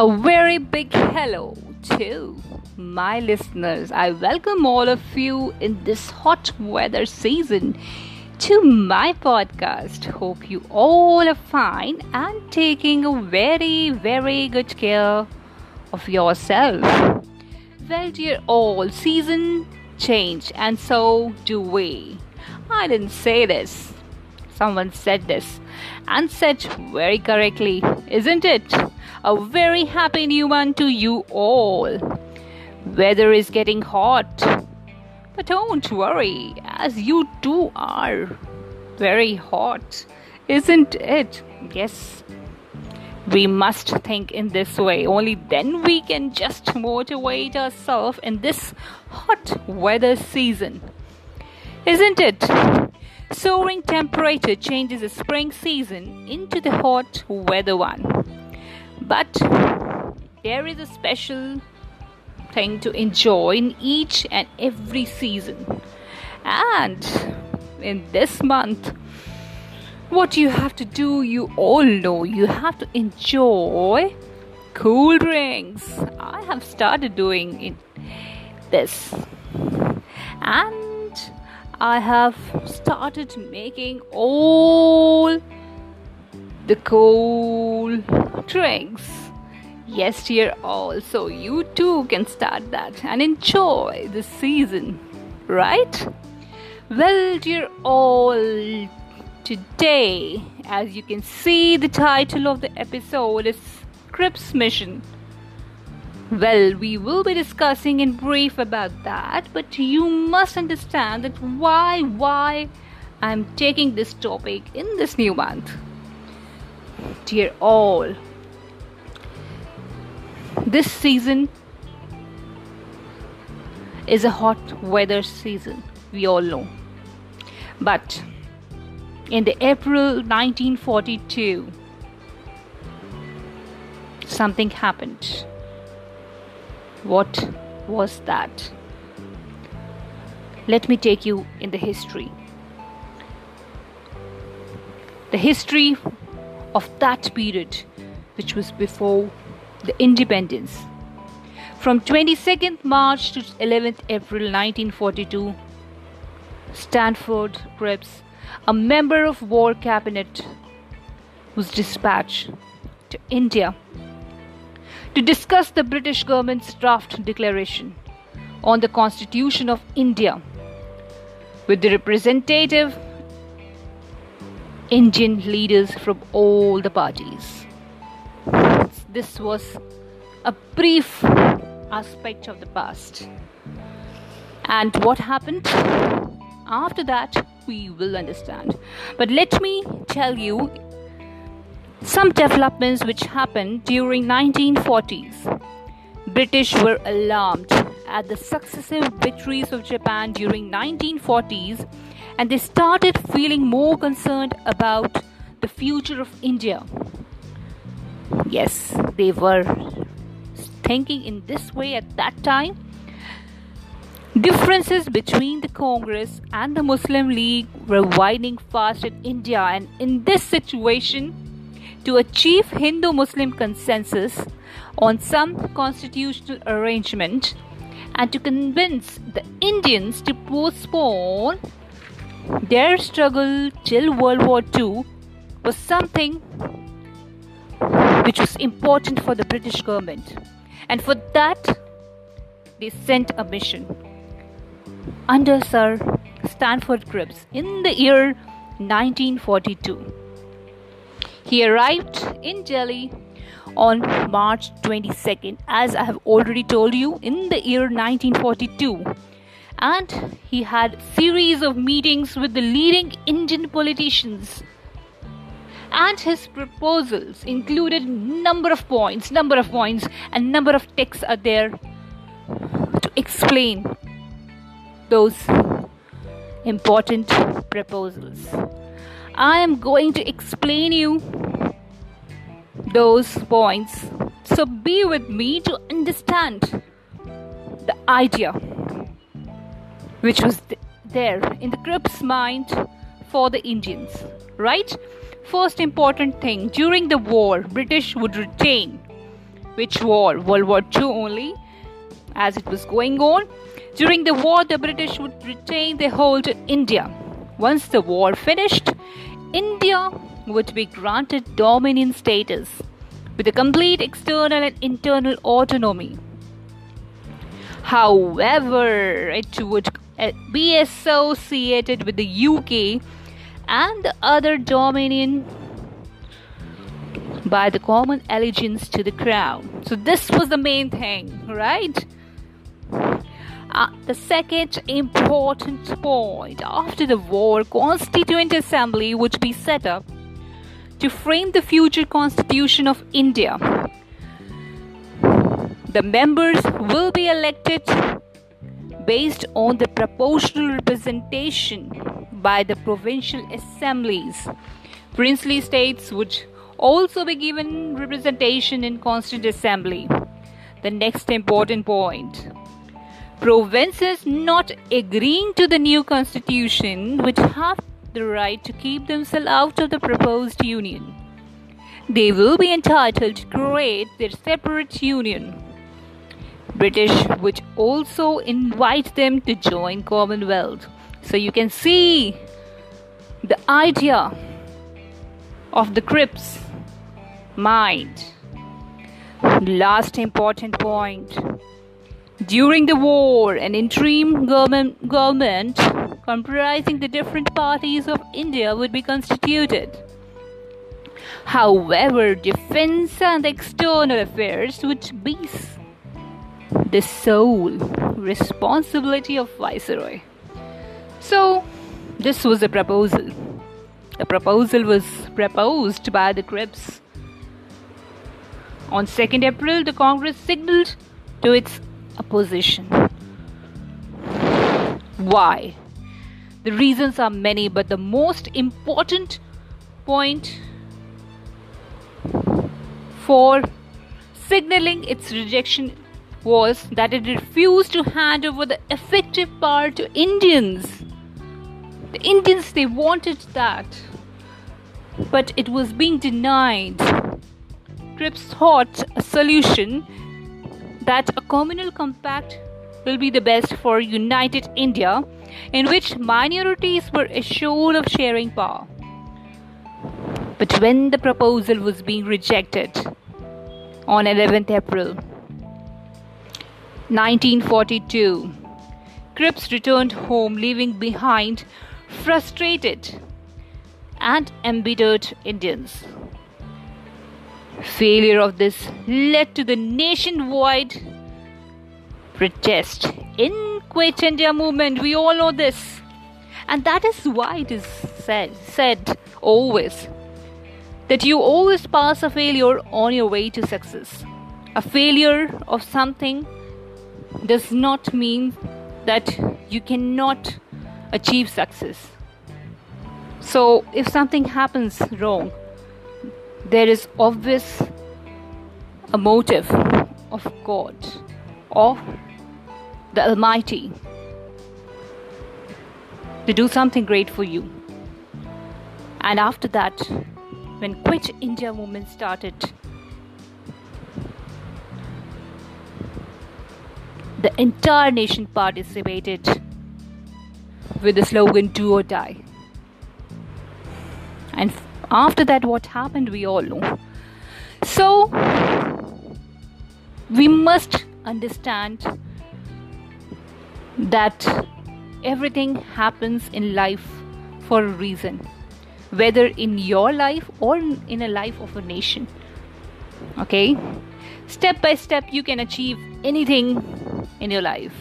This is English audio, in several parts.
A very big hello to my listeners. I welcome all of you in this hot weather season to my podcast. Hope you all are fine and taking a very, very good care of yourself. Well, dear all, season change, and so do we. I didn't say this. Someone said this and said very correctly, isn't it? A very happy new one to you all. Weather is getting hot. But don't worry, as you too are very hot, isn't it? Yes. We must think in this way. Only then we can just motivate ourselves in this hot weather season. Isn't it? Soaring temperature changes the spring season into the hot weather one. But there is a special thing to enjoy in each and every season. And in this month, what you have to do, you all know, you have to enjoy cool drinks. I have started doing it, this. And I have started making all the cool drinks. Yes, dear all, so you too can start that and enjoy the season, right? Well, dear all, today, as you can see, the title of the episode is Cripps Mission. Well, we will be discussing in brief about that, but you must understand that why, why I'm taking this topic in this new month. Dear all, this season is a hot weather season, we all know. But in the April 1942, something happened. What was that? Let me take you in the history. The history of that period, which was before the independence. From 22nd March to 11th April 1942, Stafford Cripps, a member of War Cabinet, was dispatched to India to discuss the British government's draft declaration on the Constitution of India with the representative Indian leaders from all the parties this was a brief aspect of the past. And what happened after that, we will understand. But let me tell you some developments which happened during 1940s. British were alarmed at the successive victories of Japan during 1940s and they started feeling more concerned about the future of India Yes, they were thinking in this way at that time. Differences between the Congress and the Muslim League were widening fast in India, and in this situation, to achieve Hindu Muslim consensus on some constitutional arrangement and to convince the Indians to postpone their struggle till World War II was something which was important for the British government. And for that, they sent a mission under Sir Stafford Cripps in the year 1942. He arrived in Delhi on March 22nd, as I have already told you, in the year 1942. And he had series of meetings with the leading Indian politicians. And his proposals included number of points number of points and number of texts are there to explain those important proposals. I am going to explain you those points. So be with me to understand the idea which was th- there in the Cripps mind for the Indians, right? First important thing during the war, British would retain Which war? World War II only, as it was going on. During the war, the British would retain their hold on India. Once the war finished, India would be granted dominion status with a complete external and internal autonomy. However, it would be associated with the UK and the other dominion by the common allegiance to the crown. So, this was the main thing, right? Uh, the second important point after the war, Constituent Assembly would be set up to frame the future constitution of India. The members will be elected based on the proportional representation by the provincial assemblies. Princely states would also be given representation in Constituent Assembly. The next important point provinces not agreeing to the new constitution would have the right to keep themselves out of the proposed union. They will be entitled to create their separate union. British which also invite them to join Commonwealth. So you can see the idea of the Cripps mind. Last important point. During the war, an interim government, government comprising the different parties of India would be constituted. However, defense and external affairs would be the sole responsibility of Viceroy. So, this was a proposal. The proposal was proposed by the Cripps. On 2nd April, the Congress signaled to its opposition. Why? The reasons are many, but the most important point for signaling its rejection was that it refused to hand over the effective power to Indians. The Indians they wanted that, but it was being denied. Cripps thought a solution that a communal compact will be the best for united India, in which minorities were assured of sharing power. But when the proposal was being rejected on 11th April 1942, Cripps returned home, leaving behind frustrated and embittered Indians. Failure of this led to the nationwide protest in Quit India movement. We all know this. And that is why it is said, said always that you always pass a failure on your way to success. A failure of something does not mean that you cannot achieve success. So, if something happens wrong, there is obvious a motive of God, of the Almighty, to do something great for you. And after that, when Quit India movement started, the entire nation participated with the slogan do or die. And after that, what happened, we all know. So, we must understand that everything happens in life for a reason, whether in your life or in a life of a nation. Okay? Step by step, you can achieve anything in your life.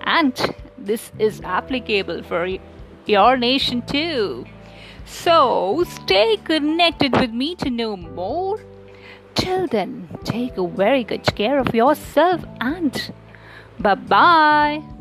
And this is applicable for your nation too. So stay connected with me to know more. Till then, take a very good care of yourself and bye bye.